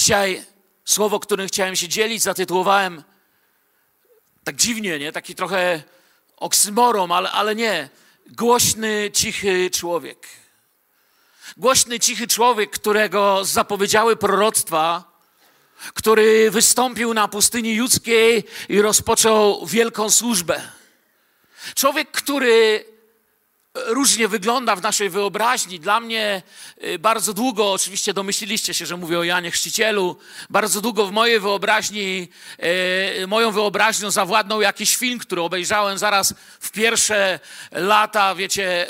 Dzisiaj słowo, którym chciałem się dzielić, zatytułowałem tak dziwnie, nie? Taki trochę oksymorom, ale, ale nie. Głośny, cichy człowiek. Głośny, cichy człowiek, którego zapowiedziały proroctwa, który wystąpił na pustyni judzkiej i rozpoczął wielką służbę. Człowiek, który różnie wygląda w naszej wyobraźni. Dla mnie y, bardzo długo, oczywiście domyśliliście się, że mówię o Janie Chrzcicielu, bardzo długo w mojej wyobraźni, y, moją wyobraźnią zawładnął jakiś film, który obejrzałem zaraz w pierwsze lata, wiecie,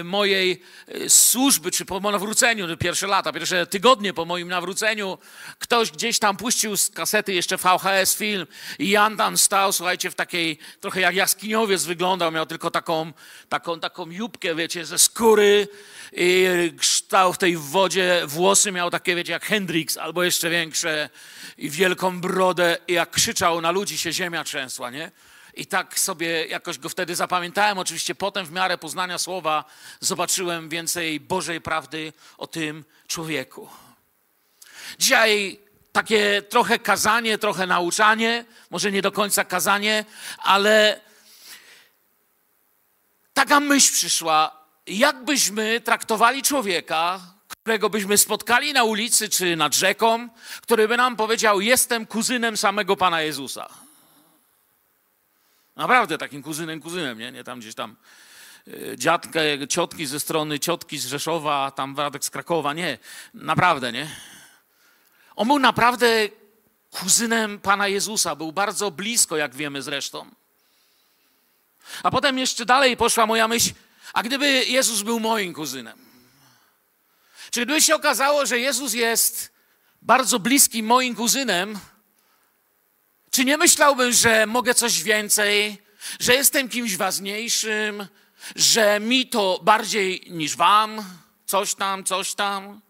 y, mojej służby, czy po nawróceniu, pierwsze lata, pierwsze tygodnie po moim nawróceniu, ktoś gdzieś tam puścił z kasety jeszcze VHS film i Jan tam stał, słuchajcie, w takiej, trochę jak jaskiniowiec wyglądał, miał tylko taką, taką, taką taką jubkę, wiecie, ze skóry i stał w tej wodzie, włosy miał takie, wiecie, jak Hendrix albo jeszcze większe i wielką brodę i jak krzyczał na ludzi się ziemia trzęsła, nie? I tak sobie jakoś go wtedy zapamiętałem. Oczywiście potem w miarę poznania słowa zobaczyłem więcej Bożej prawdy o tym człowieku. Dzisiaj takie trochę kazanie, trochę nauczanie, może nie do końca kazanie, ale taka myśl przyszła, jakbyśmy traktowali człowieka, którego byśmy spotkali na ulicy czy nad rzeką, który by nam powiedział: Jestem kuzynem samego Pana Jezusa. Naprawdę takim kuzynem, kuzynem, nie? Nie tam gdzieś tam e, dziadkę, ciotki ze strony ciotki z Rzeszowa, tam Radek z Krakowa. Nie, naprawdę, nie? On był naprawdę kuzynem Pana Jezusa, był bardzo blisko, jak wiemy zresztą. A potem jeszcze dalej poszła moja myśl, a gdyby Jezus był moim kuzynem? Czy gdyby się okazało, że Jezus jest bardzo bliskim moim kuzynem, czy nie myślałbym, że mogę coś więcej, że jestem kimś ważniejszym, że mi to bardziej niż wam, coś tam, coś tam?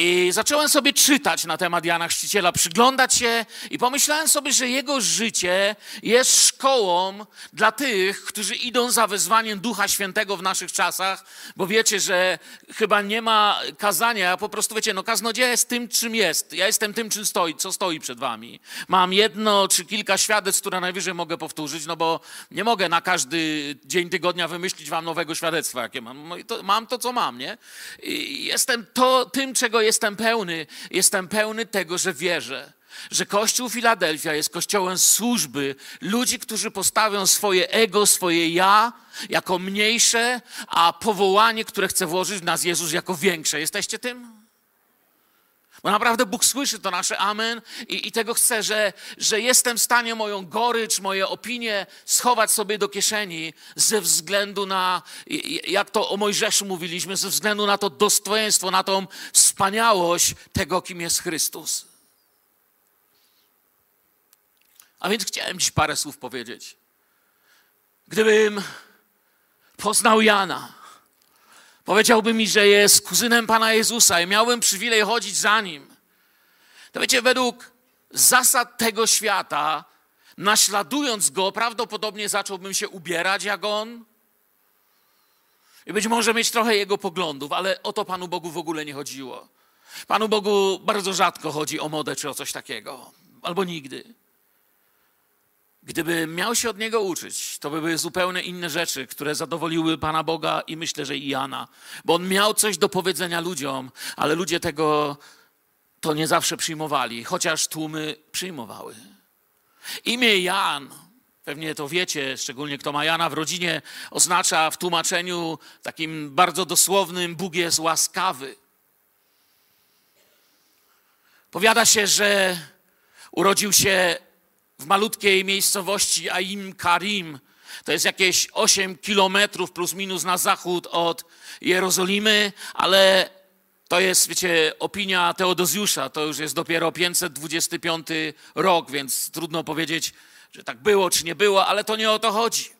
I zacząłem sobie czytać na temat Jana Chrzciciela, przyglądać się i pomyślałem sobie, że jego życie jest szkołą dla tych, którzy idą za wezwaniem Ducha Świętego w naszych czasach, bo wiecie, że chyba nie ma kazania, po prostu wiecie, no kaznodzieja jest tym, czym jest. Ja jestem tym, czym stoi, co stoi przed wami. Mam jedno czy kilka świadectw, które najwyżej mogę powtórzyć, no bo nie mogę na każdy dzień tygodnia wymyślić wam nowego świadectwa, jakie mam. No mam to, co mam, nie? I jestem to tym, czego jestem pełny, jestem pełny tego, że wierzę, że Kościół Filadelfia jest kościołem służby ludzi, którzy postawią swoje ego, swoje ja jako mniejsze, a powołanie, które chce włożyć w nas Jezus jako większe. Jesteście tym? Bo naprawdę Bóg słyszy to nasze amen i, i, tego chce, że, że jestem w stanie moją gorycz, moje opinie schować sobie do kieszeni ze względu na, jak to o Mojżeszu mówiliśmy, ze względu na to dostojeństwo, na tą wspaniałość tego, kim jest Chrystus. A więc chciałem dziś parę słów powiedzieć. Gdybym poznał Jana, powiedziałby mi, że jest kuzynem Pana Jezusa i miałbym przywilej chodzić za nim, to wiecie, według zasad tego świata, naśladując go, prawdopodobnie zacząłbym się ubierać jak on. I być może mieć trochę jego poglądów, ale o to Panu Bogu w ogóle nie chodziło. Panu Bogu bardzo rzadko chodzi o modę czy o coś takiego, albo nigdy. Gdyby miał się od niego uczyć, to by były zupełnie inne rzeczy, które zadowoliły Pana Boga i myślę, że i Jana. Bo on miał coś do powiedzenia ludziom, ale ludzie tego to nie zawsze przyjmowali, chociaż tłumy przyjmowały. Imię Jan, pewnie to wiecie, szczególnie kto ma Jana w rodzinie, oznacza w tłumaczeniu takim bardzo dosłownym Bóg jest łaskawy. Powiada się, że urodził się w malutkiej miejscowości Aim Karim. To jest jakieś 8 kilometrów plus minus na zachód od Jerozolimy, ale to jest, wiecie, opinia Teodozjusza. To już jest dopiero 525 rok, więc trudno powiedzieć, że tak było czy nie było, ale to nie o to chodzi.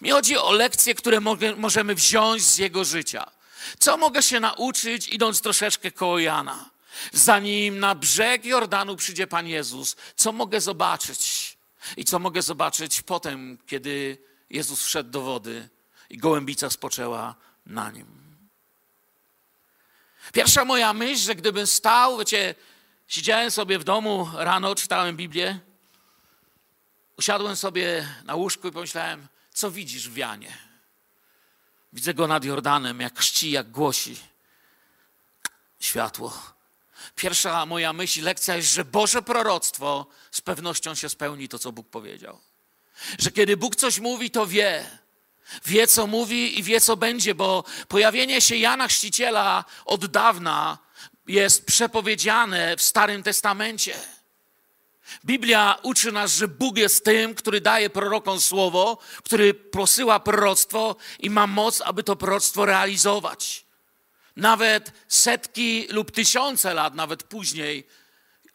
Mi chodzi o lekcje, które możemy wziąć z jego życia. Co mogę się nauczyć, idąc troszeczkę koło Jana? Zanim na brzeg Jordanu przyjdzie Pan Jezus, co mogę zobaczyć? I co mogę zobaczyć potem, kiedy Jezus wszedł do wody i gołębica spoczęła na nim? Pierwsza moja myśl, że gdybym stał, wiecie, siedziałem sobie w domu rano, czytałem Biblię, usiadłem sobie na łóżku i pomyślałem, co widzisz w Janie? Widzę go nad Jordanem, jak chrzci, jak głosi światło. Pierwsza moja myśl, lekcja jest, że Boże proroctwo z pewnością się spełni to, co Bóg powiedział. Że kiedy Bóg coś mówi, to wie. Wie, co mówi i wie, co będzie, bo pojawienie się Jana Chrzciciela od dawna jest przepowiedziane w Starym Testamencie. Biblia uczy nas, że Bóg jest tym, który daje prorokom słowo, który posyła proroctwo i ma moc, aby to proroctwo realizować. Nawet setki lub tysiące lat, nawet później,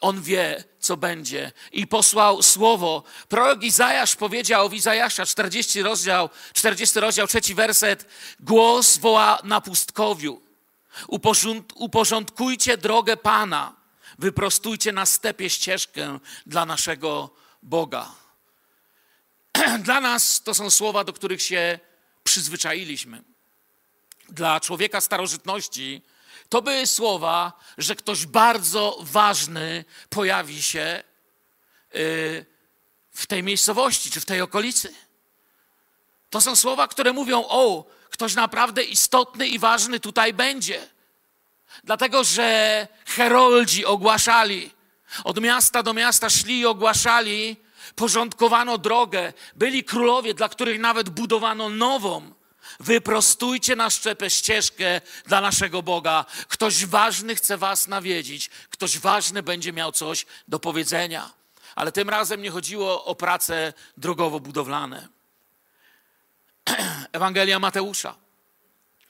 on wie, co będzie. I posłał słowo. Prorok Izajasz powiedział w Izajasza 40 rozdział, 40 rozdział, trzeci werset. Głos woła na pustkowiu. Uporządkujcie drogę Pana. Wyprostujcie na stepie ścieżkę dla naszego Boga. Dla nas to są słowa, do których się przyzwyczailiśmy. Dla człowieka starożytności to były słowa, że ktoś bardzo ważny pojawi się y, w tej miejscowości czy w tej okolicy. To są słowa, które mówią: O, ktoś naprawdę istotny i ważny tutaj będzie. Dlatego, że heroldzi ogłaszali, od miasta do miasta szli i ogłaszali, porządkowano drogę. Byli królowie, dla których nawet budowano nową. Wyprostujcie na szczepę ścieżkę dla naszego Boga. Ktoś ważny chce was nawiedzić, ktoś ważny będzie miał coś do powiedzenia. Ale tym razem nie chodziło o prace drogowo-budowlane. Ewangelia Mateusza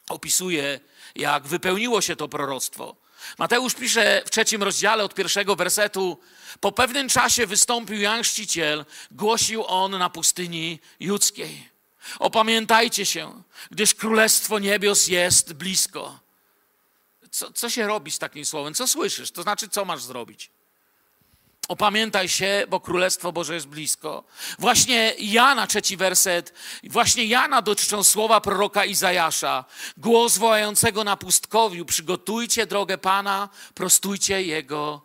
opisuje, jak wypełniło się to proroctwo. Mateusz pisze w trzecim rozdziale od pierwszego wersetu: Po pewnym czasie wystąpił Jan Chrzciciel, głosił on na pustyni judzkiej. Opamiętajcie się, gdyż królestwo niebios jest blisko. Co, co się robi z takim słowem? Co słyszysz? To znaczy, co masz zrobić? Opamiętaj się, bo Królestwo Boże jest blisko. Właśnie Jana, trzeci werset, właśnie Jana dotyczą słowa proroka Izajasza. Głos wołającego na pustkowiu, przygotujcie drogę Pana, prostujcie Jego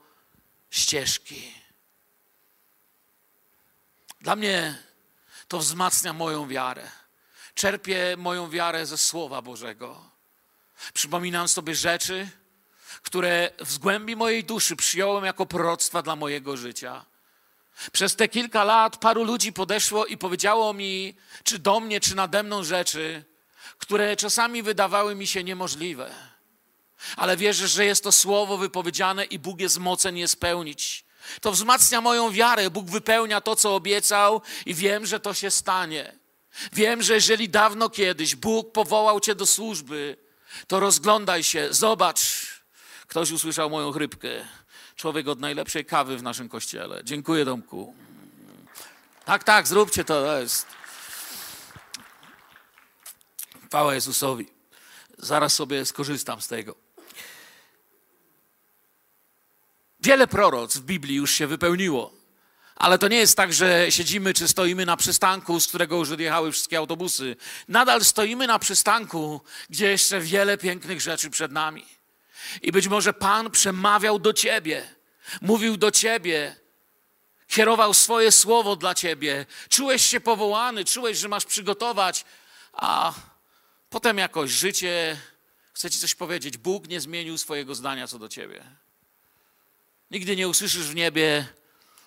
ścieżki. Dla mnie to wzmacnia moją wiarę. Czerpię moją wiarę ze Słowa Bożego. Przypominam sobie rzeczy, które w głębi mojej duszy przyjąłem jako proroctwa dla mojego życia. Przez te kilka lat paru ludzi podeszło i powiedziało mi, czy do mnie, czy nade mną rzeczy, które czasami wydawały mi się niemożliwe. Ale wierzę, że jest to słowo wypowiedziane i Bóg jest mocen je spełnić. To wzmacnia moją wiarę. Bóg wypełnia to, co obiecał, i wiem, że to się stanie. Wiem, że jeżeli dawno kiedyś Bóg powołał cię do służby, to rozglądaj się, zobacz. Ktoś usłyszał moją chrypkę. Człowiek od najlepszej kawy w naszym kościele. Dziękuję, Domku. Tak, tak, zróbcie to. to jest. Chwała Jezusowi. Zaraz sobie skorzystam z tego. Wiele proroc w Biblii już się wypełniło. Ale to nie jest tak, że siedzimy czy stoimy na przystanku, z którego już odjechały wszystkie autobusy. Nadal stoimy na przystanku, gdzie jeszcze wiele pięknych rzeczy przed nami. I być może Pan przemawiał do ciebie, mówił do ciebie, kierował swoje słowo dla ciebie. Czułeś się powołany, czułeś, że masz przygotować, a potem jakoś życie chce ci coś powiedzieć. Bóg nie zmienił swojego zdania co do ciebie. Nigdy nie usłyszysz w niebie,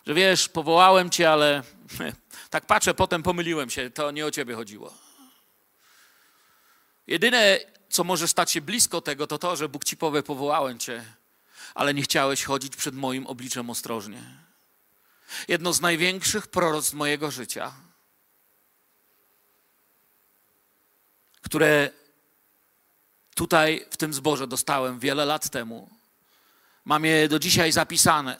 że wiesz, powołałem cię, ale tak patrzę, potem pomyliłem się, to nie o ciebie chodziło. Jedyne, co może stać się blisko tego, to to, że Bóg ci powie, powołałem cię, ale nie chciałeś chodzić przed moim obliczem ostrożnie. Jedno z największych proroctw mojego życia, które tutaj w tym zborze dostałem wiele lat temu, Mam je do dzisiaj zapisane.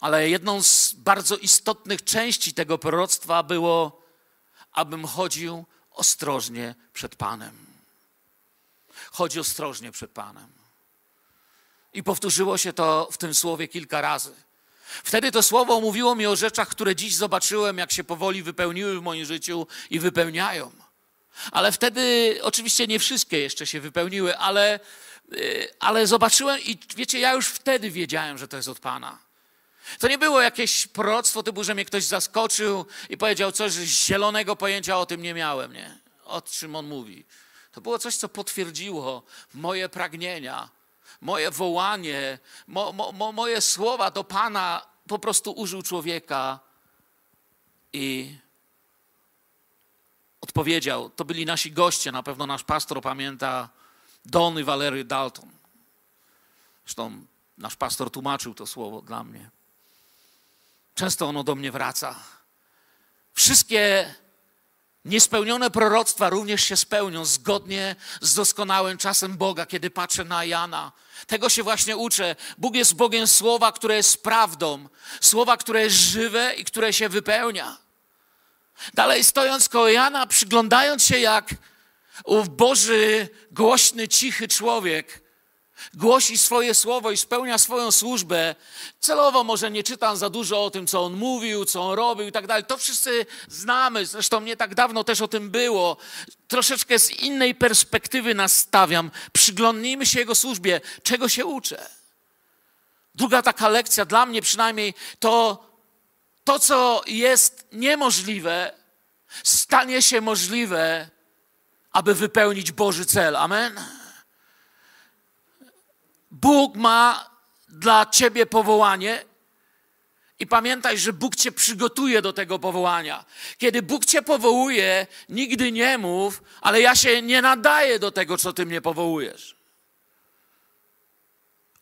Ale jedną z bardzo istotnych części tego proroctwa było, abym chodził ostrożnie przed Panem. Chodzi ostrożnie przed Panem. I powtórzyło się to w tym słowie kilka razy. Wtedy to słowo mówiło mi o rzeczach, które dziś zobaczyłem, jak się powoli wypełniły w moim życiu i wypełniają. Ale wtedy, oczywiście nie wszystkie jeszcze się wypełniły, ale ale zobaczyłem i wiecie, ja już wtedy wiedziałem, że to jest od Pana. To nie było jakieś proroctwo typu, że mnie ktoś zaskoczył i powiedział coś, że zielonego pojęcia o tym nie miałem, nie? O czym on mówi. To było coś, co potwierdziło moje pragnienia, moje wołanie, mo, mo, moje słowa do Pana. Po prostu użył człowieka i odpowiedział. To byli nasi goście, na pewno nasz pastor pamięta Don i Valery Dalton. Zresztą nasz pastor tłumaczył to słowo dla mnie. Często ono do mnie wraca. Wszystkie niespełnione proroctwa również się spełnią zgodnie z doskonałym czasem Boga, kiedy patrzę na Jana. Tego się właśnie uczę. Bóg jest Bogiem słowa, które jest prawdą, słowa, które jest żywe i które się wypełnia. Dalej stojąc koło Jana, przyglądając się jak ów Boży, głośny, cichy człowiek głosi swoje słowo i spełnia swoją służbę. Celowo może nie czytam za dużo o tym, co on mówił, co on robił i tak dalej. To wszyscy znamy, zresztą nie tak dawno też o tym było. Troszeczkę z innej perspektywy nastawiam. Przyglądnijmy się jego służbie, czego się uczę. Druga taka lekcja, dla mnie przynajmniej, to to, co jest niemożliwe, stanie się możliwe, aby wypełnić Boży cel. Amen. Bóg ma dla ciebie powołanie i pamiętaj, że Bóg cię przygotuje do tego powołania. Kiedy Bóg cię powołuje, nigdy nie mów, ale ja się nie nadaję do tego, co ty mnie powołujesz.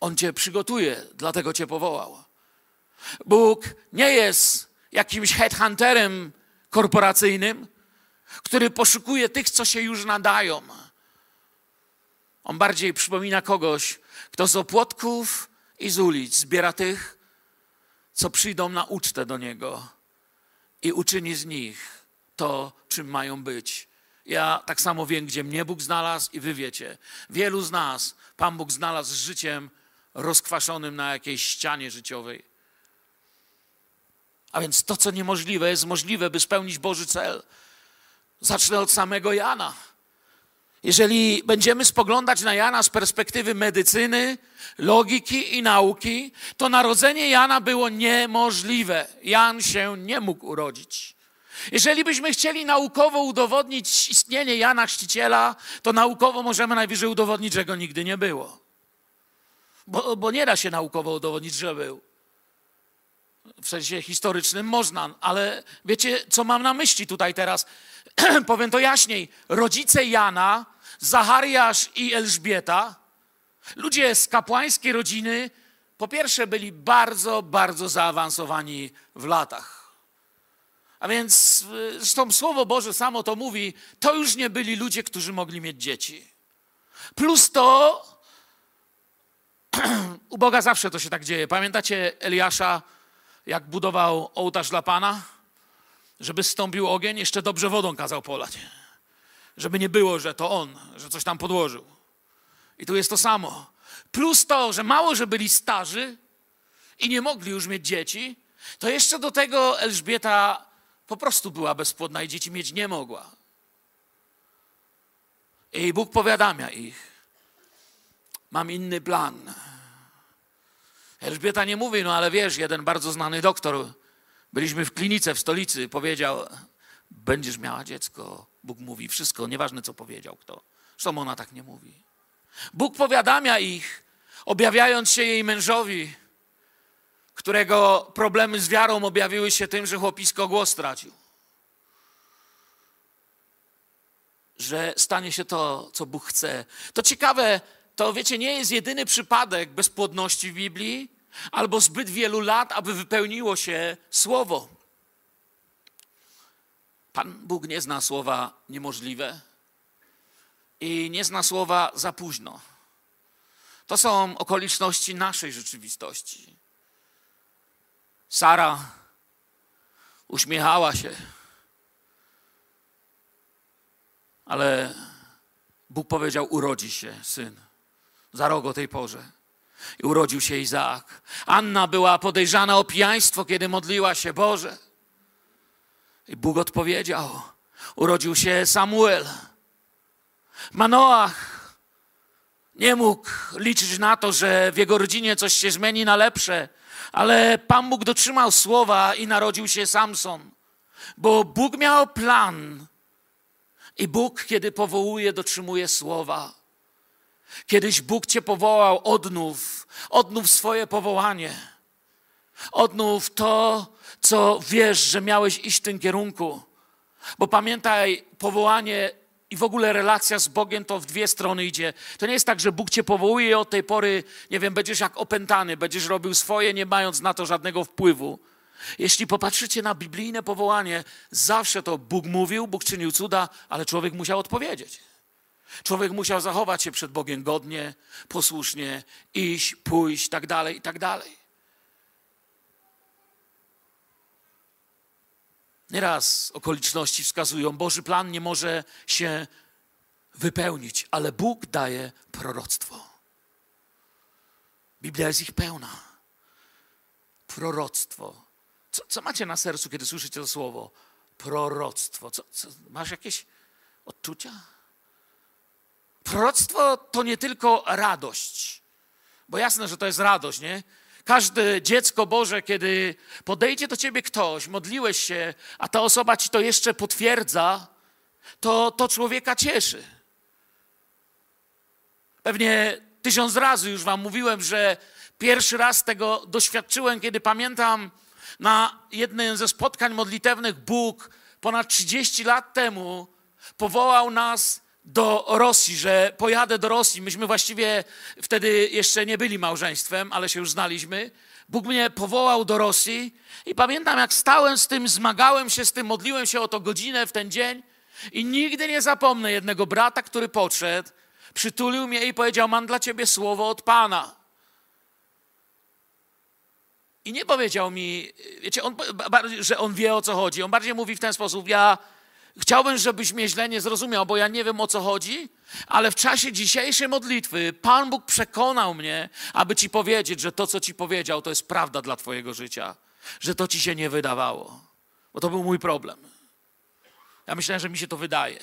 On cię przygotuje, dlatego cię powołał. Bóg nie jest jakimś headhunterem korporacyjnym, który poszukuje tych, co się już nadają. On bardziej przypomina kogoś, kto z opłotków i z ulic zbiera tych, co przyjdą na ucztę do niego i uczyni z nich to, czym mają być. Ja tak samo wiem, gdzie mnie Bóg znalazł i wy wiecie. Wielu z nas Pan Bóg znalazł z życiem rozkwaszonym na jakiejś ścianie życiowej. A więc to, co niemożliwe, jest możliwe, by spełnić Boży cel. Zacznę od samego Jana. Jeżeli będziemy spoglądać na Jana z perspektywy medycyny, logiki i nauki, to narodzenie Jana było niemożliwe. Jan się nie mógł urodzić. Jeżeli byśmy chcieli naukowo udowodnić istnienie Jana Chrzciciela, to naukowo możemy najwyżej udowodnić, że go nigdy nie było. Bo, bo nie da się naukowo udowodnić, że był. W sensie historycznym można, ale wiecie, co mam na myśli tutaj teraz? Powiem to jaśniej. Rodzice Jana Zachariasz i Elżbieta, ludzie z kapłańskiej rodziny, po pierwsze byli bardzo, bardzo zaawansowani w latach. A więc y, zresztą Słowo Boże samo to mówi, to już nie byli ludzie, którzy mogli mieć dzieci. Plus to, u Boga zawsze to się tak dzieje. Pamiętacie Eliasza, jak budował ołtarz dla Pana? Żeby stąpił ogień, jeszcze dobrze wodą kazał polać żeby nie było, że to on, że coś tam podłożył. I tu jest to samo. Plus to, że mało, że byli starzy i nie mogli już mieć dzieci, to jeszcze do tego Elżbieta po prostu była bezpłodna i dzieci mieć nie mogła. I Bóg powiadamia ich: Mam inny plan. Elżbieta nie mówi, no ale wiesz, jeden bardzo znany doktor, byliśmy w klinice w stolicy, powiedział: Będziesz miała dziecko. Bóg mówi wszystko, nieważne co powiedział kto. Zresztą ona tak nie mówi. Bóg powiadamia ich, objawiając się jej mężowi, którego problemy z wiarą objawiły się tym, że chłopisko głos stracił. Że stanie się to, co Bóg chce. To ciekawe, to wiecie, nie jest jedyny przypadek bezpłodności w Biblii, albo zbyt wielu lat, aby wypełniło się słowo. Pan Bóg nie zna słowa niemożliwe i nie zna słowa za późno. To są okoliczności naszej rzeczywistości. Sara uśmiechała się, ale Bóg powiedział: Urodzi się syn za rok o tej porze. I urodził się Izaak. Anna była podejrzana o pijaństwo, kiedy modliła się: Boże, i Bóg odpowiedział. Urodził się Samuel. Manoach Nie mógł liczyć na to, że w jego rodzinie coś się zmieni na lepsze, ale Pan Bóg dotrzymał słowa i narodził się Samson. Bo Bóg miał plan i Bóg, kiedy powołuje, dotrzymuje słowa. Kiedyś Bóg cię powołał, odnów, odnów swoje powołanie. Odnów to, co wiesz, że miałeś iść w tym kierunku. Bo pamiętaj, powołanie i w ogóle relacja z Bogiem to w dwie strony idzie. To nie jest tak, że Bóg cię powołuje i od tej pory, nie wiem, będziesz jak opętany, będziesz robił swoje, nie mając na to żadnego wpływu. Jeśli popatrzycie na biblijne powołanie, zawsze to Bóg mówił, Bóg czynił cuda, ale człowiek musiał odpowiedzieć. Człowiek musiał zachować się przed Bogiem godnie, posłusznie, iść, pójść, tak dalej, i tak dalej. Nieraz okoliczności wskazują, Boży plan nie może się wypełnić, ale Bóg daje proroctwo. Biblia jest ich pełna. Proroctwo. Co, co macie na sercu, kiedy słyszycie to słowo? Proroctwo. Co, co, masz jakieś odczucia? Proroctwo to nie tylko radość, bo jasne, że to jest radość, nie? Każde dziecko Boże, kiedy podejdzie do ciebie ktoś, modliłeś się, a ta osoba ci to jeszcze potwierdza, to, to człowieka cieszy. Pewnie tysiąc razy już wam mówiłem, że pierwszy raz tego doświadczyłem, kiedy pamiętam na jednym ze spotkań modlitewnych Bóg ponad 30 lat temu powołał nas do Rosji, że pojadę do Rosji. Myśmy właściwie wtedy jeszcze nie byli małżeństwem, ale się już znaliśmy. Bóg mnie powołał do Rosji i pamiętam, jak stałem z tym, zmagałem się z tym, modliłem się o to godzinę w ten dzień i nigdy nie zapomnę jednego brata, który podszedł, przytulił mnie i powiedział: Mam dla ciebie słowo od Pana. I nie powiedział mi, wiecie, on, że on wie o co chodzi. On bardziej mówi w ten sposób: Ja Chciałbym, żebyś mnie źle nie zrozumiał, bo ja nie wiem o co chodzi, ale w czasie dzisiejszej modlitwy Pan Bóg przekonał mnie, aby ci powiedzieć, że to, co ci powiedział, to jest prawda dla Twojego życia, że to ci się nie wydawało, bo to był mój problem. Ja myślałem, że mi się to wydaje.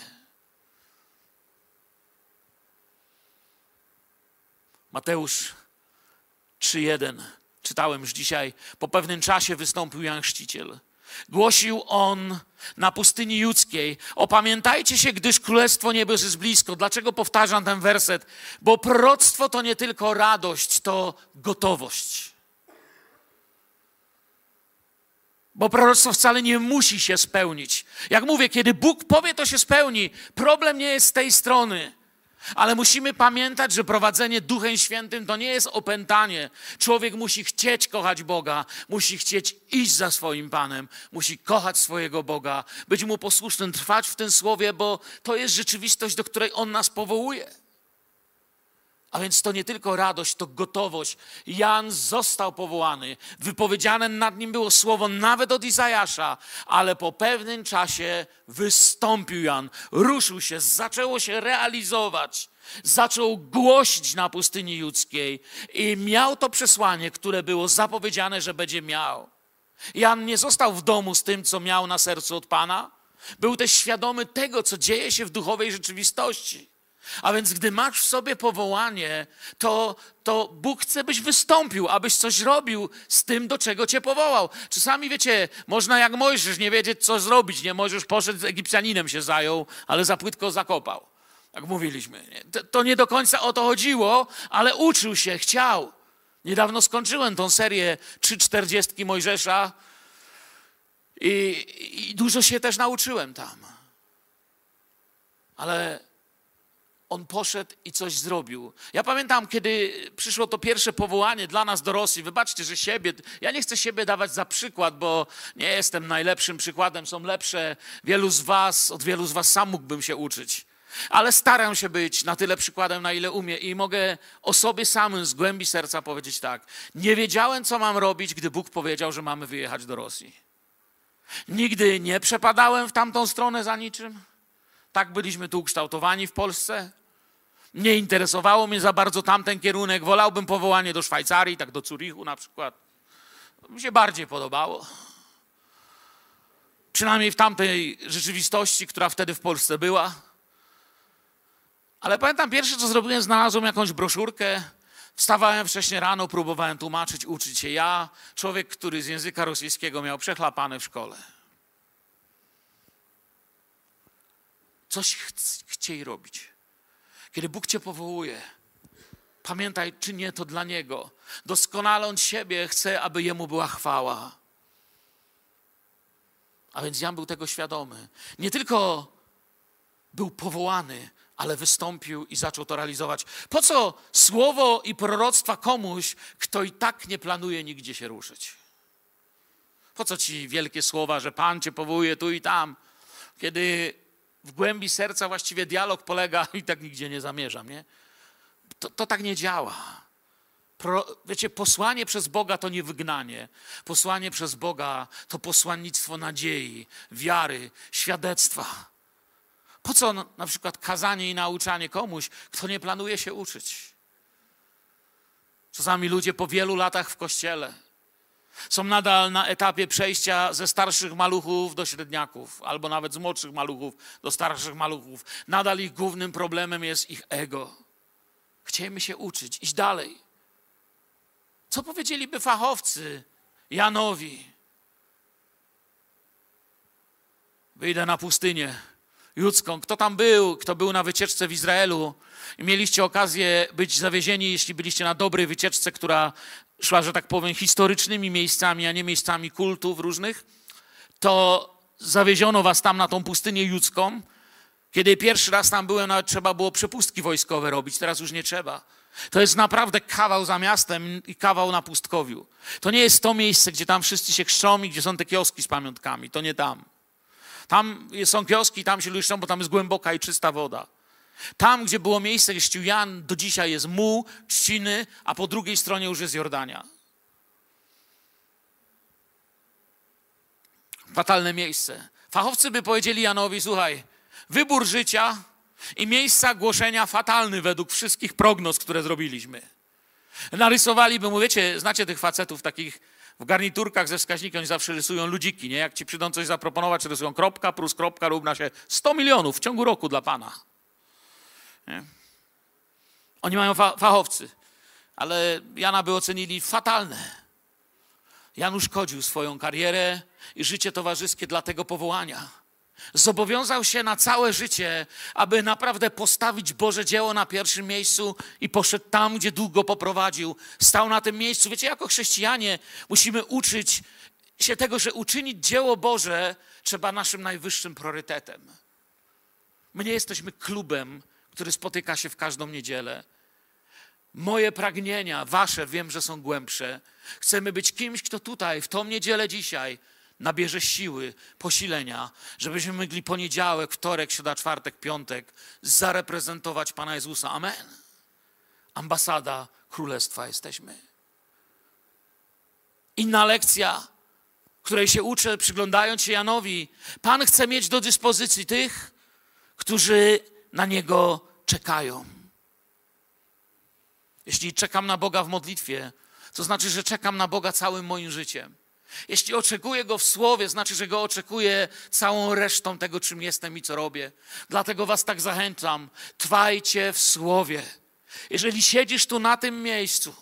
Mateusz 3:1 czytałem już dzisiaj. Po pewnym czasie wystąpił Jan Chrzciciel Głosił on na pustyni judzkiej: Opamiętajcie się, gdyż królestwo niebios jest blisko. Dlaczego powtarzam ten werset? Bo proroctwo to nie tylko radość, to gotowość. Bo proroctwo wcale nie musi się spełnić. Jak mówię, kiedy Bóg powie, to się spełni. Problem nie jest z tej strony. Ale musimy pamiętać, że prowadzenie Duchem Świętym to nie jest opętanie. Człowiek musi chcieć kochać Boga, musi chcieć iść za swoim Panem, musi kochać swojego Boga, być mu posłusznym, trwać w tym słowie, bo to jest rzeczywistość, do której On nas powołuje. A więc to nie tylko radość, to gotowość. Jan został powołany. Wypowiedziane nad nim było słowo nawet od Izajasza, ale po pewnym czasie wystąpił Jan, ruszył się, zaczęło się realizować. Zaczął głosić na pustyni judzkiej i miał to przesłanie, które było zapowiedziane, że będzie miał. Jan nie został w domu z tym, co miał na sercu od Pana. Był też świadomy tego, co dzieje się w duchowej rzeczywistości. A więc gdy masz w sobie powołanie, to, to Bóg chce, byś wystąpił, abyś coś robił z tym, do czego cię powołał. Czasami, wiecie, można jak Mojżesz nie wiedzieć, co zrobić. Nie, Mojżesz poszedł z Egipcjaninem się zajął, ale za płytko zakopał. Jak mówiliśmy. To, nie do końca o to chodziło, ale uczył się, chciał. Niedawno skończyłem tą serię 340 Mojżesza i, i dużo się też nauczyłem tam. Ale on poszedł i coś zrobił. Ja pamiętam, kiedy przyszło to pierwsze powołanie dla nas do Rosji. Wybaczcie, że siebie, ja nie chcę siebie dawać za przykład, bo nie jestem najlepszym przykładem, są lepsze. Wielu z was, od wielu z was sam mógłbym się uczyć. Ale staram się być na tyle przykładem, na ile umiem i mogę o sobie samym z głębi serca powiedzieć tak. Nie wiedziałem, co mam robić, gdy Bóg powiedział, że mamy wyjechać do Rosji. Nigdy nie przepadałem w tamtą stronę za niczym. Tak byliśmy tu ukształtowani w Polsce. Nie interesowało mnie za bardzo tamten kierunek. Wolałbym powołanie do Szwajcarii, tak do Zurichu na przykład. Mi się bardziej podobało. Przynajmniej w tamtej rzeczywistości, która wtedy w Polsce była. Ale pamiętam, pierwsze co zrobiłem, znalazłem jakąś broszurkę. Wstawałem wcześniej rano, próbowałem tłumaczyć, uczyć się. Ja, człowiek, który z języka rosyjskiego miał przechlapane w szkole. Coś ch- chciej robić. Kiedy Bóg cię powołuje, pamiętaj, czynię to dla Niego. Doskonale On siebie chce, aby Jemu była chwała. A więc Jan był tego świadomy. Nie tylko był powołany, ale wystąpił i zaczął to realizować. Po co słowo i proroctwa komuś, kto i tak nie planuje nigdzie się ruszyć? Po co ci wielkie słowa, że Pan cię powołuje tu i tam, kiedy w głębi serca właściwie dialog polega i tak nigdzie nie zamierzam, nie? To, to tak nie działa. Pro, wiecie, posłanie przez Boga to nie wygnanie. Posłanie przez Boga to posłannictwo nadziei, wiary, świadectwa. Po co na- przykład kazanie i nauczanie komuś, kto nie planuje się uczyć? Czasami ludzie po wielu latach w kościele są nadal na etapie przejścia ze starszych maluchów do średniaków, albo nawet z młodszych maluchów do starszych maluchów. Nadal ich głównym problemem jest ich ego. Chcielibyśmy się uczyć, iść dalej. Co powiedzieliby fachowcy Janowi? Wyjdę na pustynię judzką. Kto tam był, kto był na wycieczce w Izraelu mieliście okazję być zawiezieni, jeśli byliście na dobrej wycieczce, która szła, że tak powiem, historycznymi miejscami, a nie miejscami kultów różnych, to zawieziono was tam na tą pustynię judzką. Kiedy pierwszy raz tam byłem, nawet trzeba było przepustki wojskowe robić, teraz już nie trzeba. To jest naprawdę kawał za miastem i kawał na pustkowiu. To nie jest to miejsce, gdzie tam wszyscy się chrzczą i gdzie są te kioski z pamiątkami. To nie tam. Tam są kioski, tam się luszczą, bo tam jest głęboka i czysta woda. Tam, gdzie było miejsce, gdzie chrzcił Jan, do dzisiaj jest muł, trzciny, a po drugiej stronie już jest Jordania. Fatalne miejsce. Fachowcy by powiedzieli Janowi, słuchaj, wybór życia i miejsca głoszenia fatalny według wszystkich prognoz, które zrobiliśmy. Narysowaliby mu, wiecie, znacie tych facetów takich w garniturkach ze wskaźnikiem, oni zawsze rysują ludziki, nie? Jak ci przyjdą coś zaproponować, rysują kropka, plus kropka, równa się 100 milionów w ciągu roku dla Pana. Nie? Oni mają fa- fachowcy, ale Jana by ocenili fatalne. Jan uszkodził swoją karierę i życie towarzyskie dla tego powołania. Zobowiązał się na całe życie, aby naprawdę postawić Boże dzieło na pierwszym miejscu i poszedł tam, gdzie długo poprowadził. Stał na tym miejscu. Wiecie, jako chrześcijanie musimy uczyć się tego, że uczynić dzieło Boże trzeba naszym najwyższym priorytetem. My nie jesteśmy klubem, który spotyka się w każdą niedzielę. Moje pragnienia, wasze, wiem, że są głębsze. Chcemy być kimś, kto tutaj, w tą niedzielę dzisiaj, nabierze siły, posilenia, żebyśmy mogli poniedziałek, wtorek, środa, czwartek, piątek zareprezentować Pana Jezusa. Amen. Ambasada Królestwa jesteśmy. Inna lekcja, której się uczę, przyglądając się Janowi. Pan chce mieć do dyspozycji tych, którzy na Niego czekają. Jeśli czekam na Boga w modlitwie, to znaczy, że czekam na Boga całym moim życiem. Jeśli oczekuję Go w słowie, znaczy, że Go oczekuję całą resztą tego, czym jestem i co robię. Dlatego Was tak zachęcam, trwajcie w słowie. Jeżeli siedzisz tu na tym miejscu,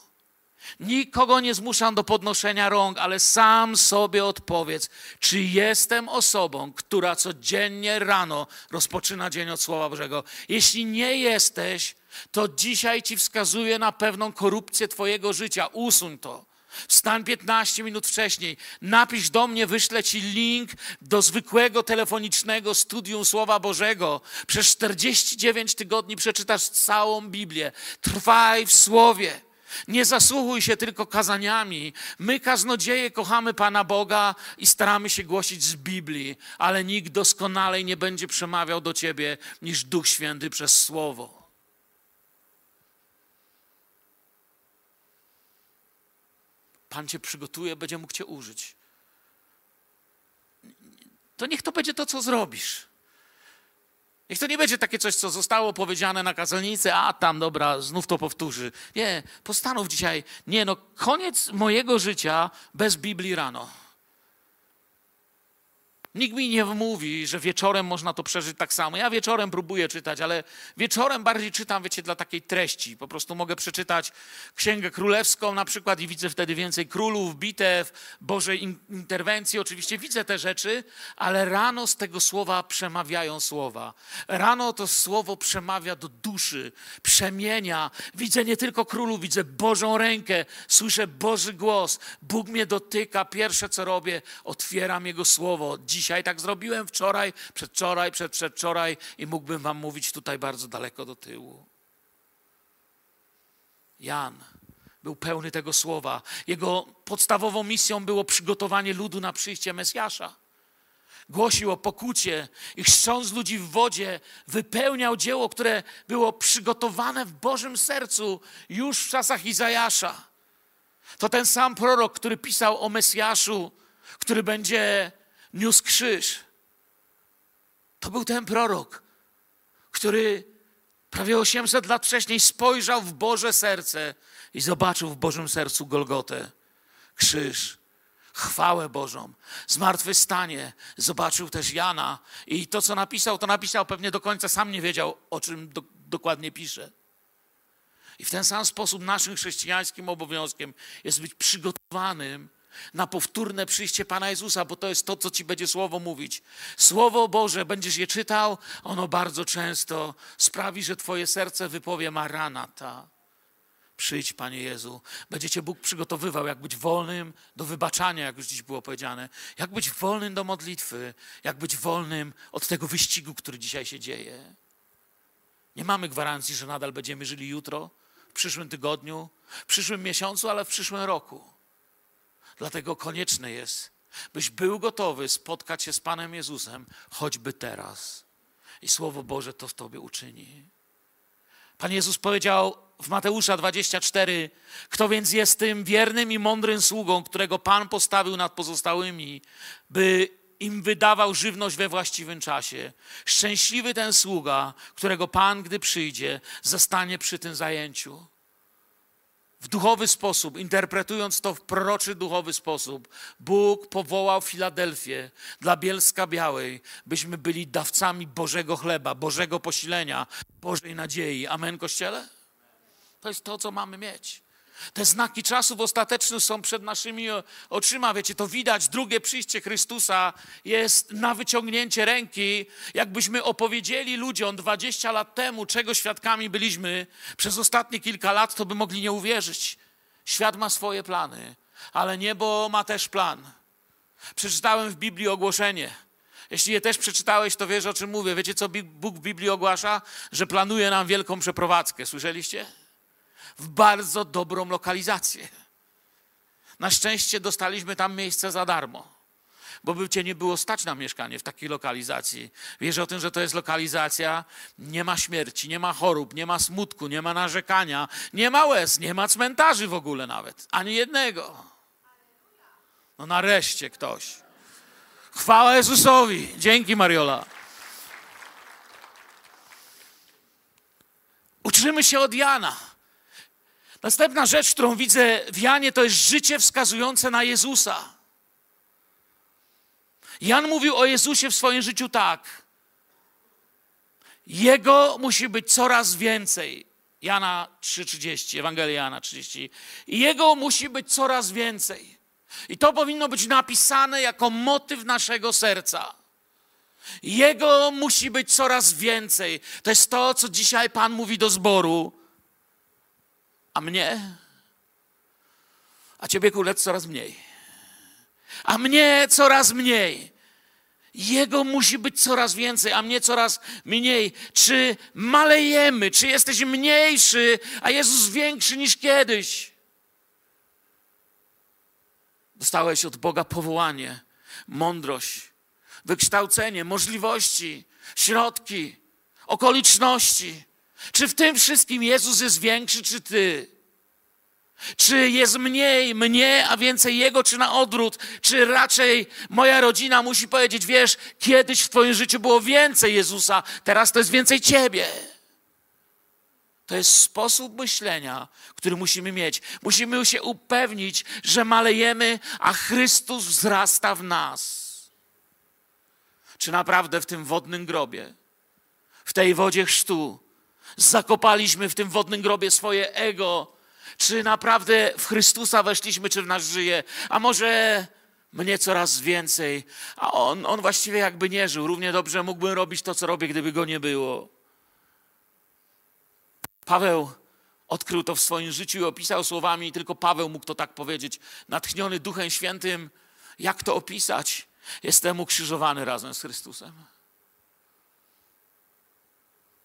nikogo nie zmuszam do podnoszenia rąk, ale sam sobie odpowiedz, czy jestem osobą, która codziennie rano rozpoczyna dzień od Słowa Bożego. Jeśli nie jesteś, to dzisiaj Ci wskazuję na pewną korupcję Twojego życia. Usuń to. Wstań 15 minut wcześniej, napisz do mnie, wyślę ci link do zwykłego telefonicznego studium Słowa Bożego. Przez 49 tygodni przeczytasz całą Biblię. Trwaj w Słowie. Nie zasłuchuj się tylko kazaniami. My, kaznodzieje, kochamy Pana Boga i staramy się głosić z Biblii, ale nikt doskonalej nie będzie przemawiał do ciebie niż Duch Święty przez Słowo. Pan cię przygotuje, będzie mógł cię użyć. To niech to będzie to, co zrobisz. Niech to nie będzie takie coś, co zostało powiedziane na kazalnicy, a tam, dobra, znów to powtórzy. Nie, postanów dzisiaj, nie no, koniec mojego życia bez Biblii rano. Nikt mi nie wmówi, że wieczorem można to przeżyć tak samo. Ja wieczorem próbuję czytać, ale wieczorem bardziej czytam, wiecie, dla takiej treści. Po prostu mogę przeczytać Księgę Królewską na przykład i widzę wtedy więcej królów, bitew, Bożej in- interwencji. Oczywiście widzę te rzeczy, ale rano z tego słowa przemawiają słowa. Rano to słowo przemawia do duszy, przemienia. Widzę nie tylko królów, widzę Bożą rękę, słyszę Boży głos. Bóg mnie dotyka. Pierwsze co robię, otwieram Jego słowo. Dzisiaj tak zrobiłem, wczoraj, przedwczoraj, przedwczoraj i mógłbym wam mówić tutaj bardzo daleko do tyłu. Jan był pełny tego słowa. Jego podstawową misją było przygotowanie ludu na przyjście Mesjasza. Głosił o pokucie i chrząc ludzi w wodzie, wypełniał dzieło, które było przygotowane w Bożym sercu już w czasach Izajasza. To ten sam prorok, który pisał o Mesjaszu, który będzie niósł krzyż. To był ten prorok, który prawie 800 lat wcześniej spojrzał w Boże serce i zobaczył w Bożym sercu Golgotę, krzyż, chwałę Bożą, zmartwychwstanie. Zobaczył też Jana i to, co napisał, to napisał pewnie do końca, sam nie wiedział, o czym do, dokładnie pisze. I w ten sam sposób naszym chrześcijańskim obowiązkiem jest być przygotowanym na powtórne przyjście Pana Jezusa, bo to jest to, co Ci będzie Słowo mówić. Słowo Boże, będziesz je czytał, ono bardzo często sprawi, że Twoje serce wypowie Maranata. Przyjdź, Panie Jezu. Będzie Cię Bóg przygotowywał, jak być wolnym do wybaczania, jak już dziś było powiedziane. Jak być wolnym do modlitwy, jak być wolnym od tego wyścigu, który dzisiaj się dzieje. Nie mamy gwarancji, że nadal będziemy żyli jutro, w przyszłym tygodniu, w przyszłym miesiącu, ale w przyszłym roku. Dlatego konieczne jest, byś był gotowy spotkać się z Panem Jezusem, choćby teraz. I Słowo Boże to w Tobie uczyni. Pan Jezus powiedział w Mateusza 24: Kto więc jest tym wiernym i mądrym sługą, którego Pan postawił nad pozostałymi, by im wydawał żywność we właściwym czasie. Szczęśliwy ten sługa, którego Pan, gdy przyjdzie, zostanie przy tym zajęciu w duchowy sposób, interpretując to w proroczy duchowy sposób, Bóg powołał Filadelfię dla Bielska Białej, byśmy byli dawcami Bożego chleba, Bożego posilenia, Bożej nadziei. Amen, Kościele? To jest to, co mamy mieć. Te znaki czasów ostatecznych są przed naszymi oczyma. Wiecie, to widać. Drugie przyjście Chrystusa jest na wyciągnięcie ręki. Jakbyśmy opowiedzieli ludziom 20 lat temu, czego świadkami byliśmy przez ostatnie kilka lat, to by mogli nie uwierzyć. Świat ma swoje plany, ale niebo ma też plan. Przeczytałem w Biblii ogłoszenie. Jeśli je też przeczytałeś, to wiesz o czym mówię. Wiecie, co Bóg w Biblii ogłasza? Że planuje nam wielką przeprowadzkę. Słyszeliście? W bardzo dobrą lokalizację. Na szczęście dostaliśmy tam miejsce za darmo, bo by cię nie było stać na mieszkanie w takiej lokalizacji. Wiesz o tym, że to jest lokalizacja, nie ma śmierci, nie ma chorób, nie ma smutku, nie ma narzekania, nie ma łez, nie ma cmentarzy w ogóle nawet, ani jednego. No nareszcie ktoś. Chwała Jezusowi. Dzięki Mariola. Uczymy się od Jana. Następna rzecz, którą widzę w Janie, to jest życie wskazujące na Jezusa. Jan mówił o Jezusie w swoim życiu tak. Jego musi być coraz więcej. Jana 3,30, Ewangelia Jana 30. Jego musi być coraz więcej. I to powinno być napisane jako motyw naszego serca. Jego musi być coraz więcej. To jest to, co dzisiaj Pan mówi do zboru. A mnie? A ciebie kulec coraz mniej. A mnie coraz mniej. Jego musi być coraz więcej, a mnie coraz mniej. Czy malejemy, czy jesteś mniejszy, a Jezus większy niż kiedyś? Dostałeś od Boga powołanie, mądrość, wykształcenie, możliwości, środki, okoliczności. Czy w tym wszystkim Jezus jest większy, czy ty? Czy jest mniej mnie, a więcej Jego, czy na odwrót? Czy raczej moja rodzina musi powiedzieć, wiesz, kiedyś w Twoim życiu było więcej Jezusa, teraz to jest więcej Ciebie. To jest sposób myślenia, który musimy mieć. Musimy się upewnić, że malejemy, a Chrystus wzrasta w nas. czy naprawdę w tym wodnym grobie, w tej wodzie chrztu, zakopaliśmy w tym wodnym grobie swoje ego, czy naprawdę w Chrystusa weszliśmy, czy w nas żyje, a może mnie coraz więcej, a on, on właściwie jakby nie żył. Równie dobrze mógłbym robić to, co robię, gdyby go nie było. Paweł odkrył to w swoim życiu i opisał słowami, i tylko Paweł mógł to tak powiedzieć, natchniony Duchem Świętym. Jak to opisać? Jestem ukrzyżowany razem z Chrystusem.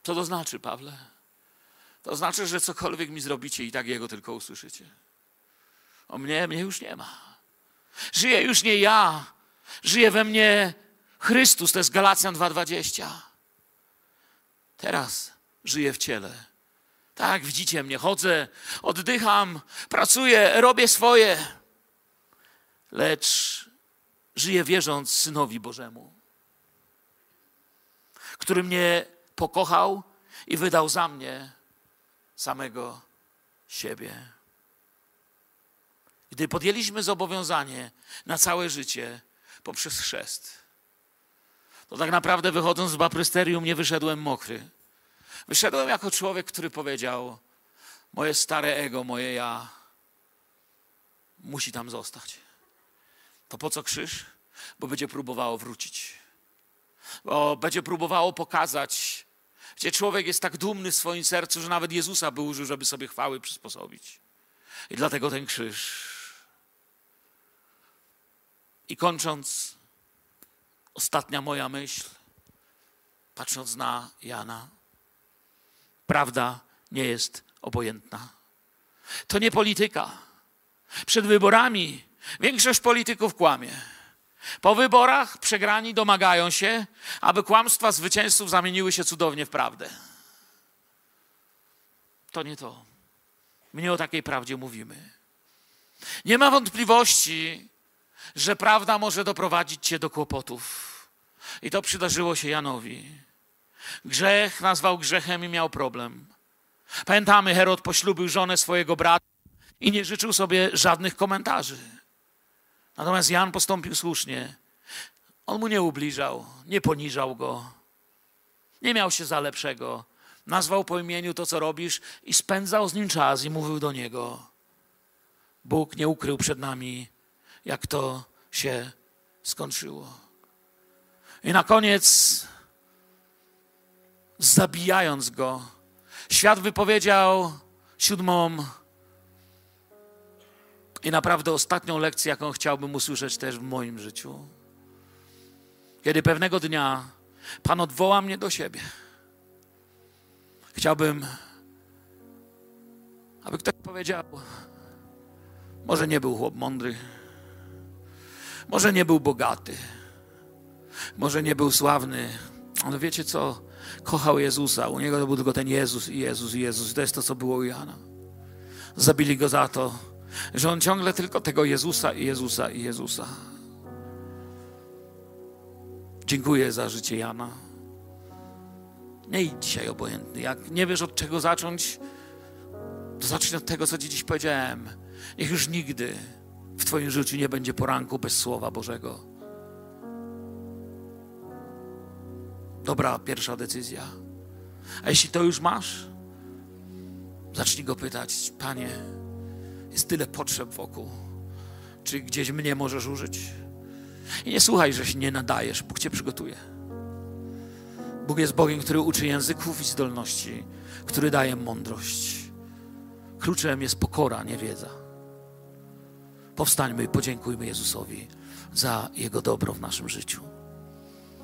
Co to znaczy, Pawle? To znaczy, że cokolwiek mi zrobicie i tak Jego tylko usłyszycie. O mnie, mnie już nie ma. Żyję już nie ja, żyje we mnie Chrystus, to jest Galacjan 2,20. Teraz żyję w ciele. Tak, widzicie mnie, chodzę, oddycham, pracuję, robię swoje. Lecz żyję wierząc Synowi Bożemu, który mnie pokochał i wydał za mnie samego siebie. Gdy podjęliśmy zobowiązanie na całe życie poprzez chrzest, to tak naprawdę wychodząc z baprysterium nie wyszedłem mokry. Wyszedłem jako człowiek, który powiedział: Moje stare ego, moje ja musi tam zostać. To po co krzyż? Bo będzie próbowało wrócić. Bo będzie próbowało pokazać, gdzie człowiek jest tak dumny w swoim sercu, że nawet Jezusa by użył, żeby sobie chwały przysposobić. I dlatego ten krzyż. I kończąc, ostatnia moja myśl, patrząc na Jana. Prawda nie jest obojętna. To nie polityka. Przed wyborami większość polityków kłamie. Po wyborach przegrani domagają się, aby kłamstwa zwycięzców zamieniły się cudownie w prawdę. To nie to. My nie o takiej prawdzie mówimy. Nie ma wątpliwości, że prawda może doprowadzić cię do kłopotów. I to przydarzyło się Janowi. Grzech nazwał grzechem i miał problem. Pamiętamy, Herod poślubił żonę swojego brata i nie życzył sobie żadnych komentarzy. Natomiast Jan postąpił słusznie. On mu nie ubliżał, nie poniżał go, nie miał się za lepszego. Nazwał po imieniu to, co robisz, i spędzał z nim czas i mówił do niego: Bóg nie ukrył przed nami, jak to się skończyło. I na koniec, zabijając go, świat wypowiedział siódmą i naprawdę ostatnią lekcję, jaką chciałbym usłyszeć też w moim życiu. Kiedy pewnego dnia Pan odwoła mnie do siebie, chciałbym, aby ktoś powiedział: Może nie był chłop mądry, może nie był bogaty, może nie był sławny, ale wiecie co? Kochał Jezusa. U niego to był tylko ten Jezus i Jezus i Jezus. To jest to, co było u Jana. Zabili go za to, że on ciągle tylko tego Jezusa i Jezusa i Jezusa. Dziękuję za życie Jana. Nie idź dzisiaj obojętny. Jak nie wiesz od czego zacząć, to zacznij od tego, co ci dziś powiedziałem. Niech już nigdy w Twoim życiu nie będzie poranku bez Słowa Bożego. Dobra pierwsza decyzja. A jeśli to już masz, zacznij go pytać, Panie, jest tyle potrzeb wokół. Czy gdzieś mnie możesz użyć? I nie słuchaj, że się nie nadajesz. Bóg cię przygotuje. Bóg jest Bogiem, który uczy języków i zdolności, który daje mądrość. Kluczem jest pokora, nie wiedza. Powstańmy i podziękujmy Jezusowi za Jego dobro w naszym życiu.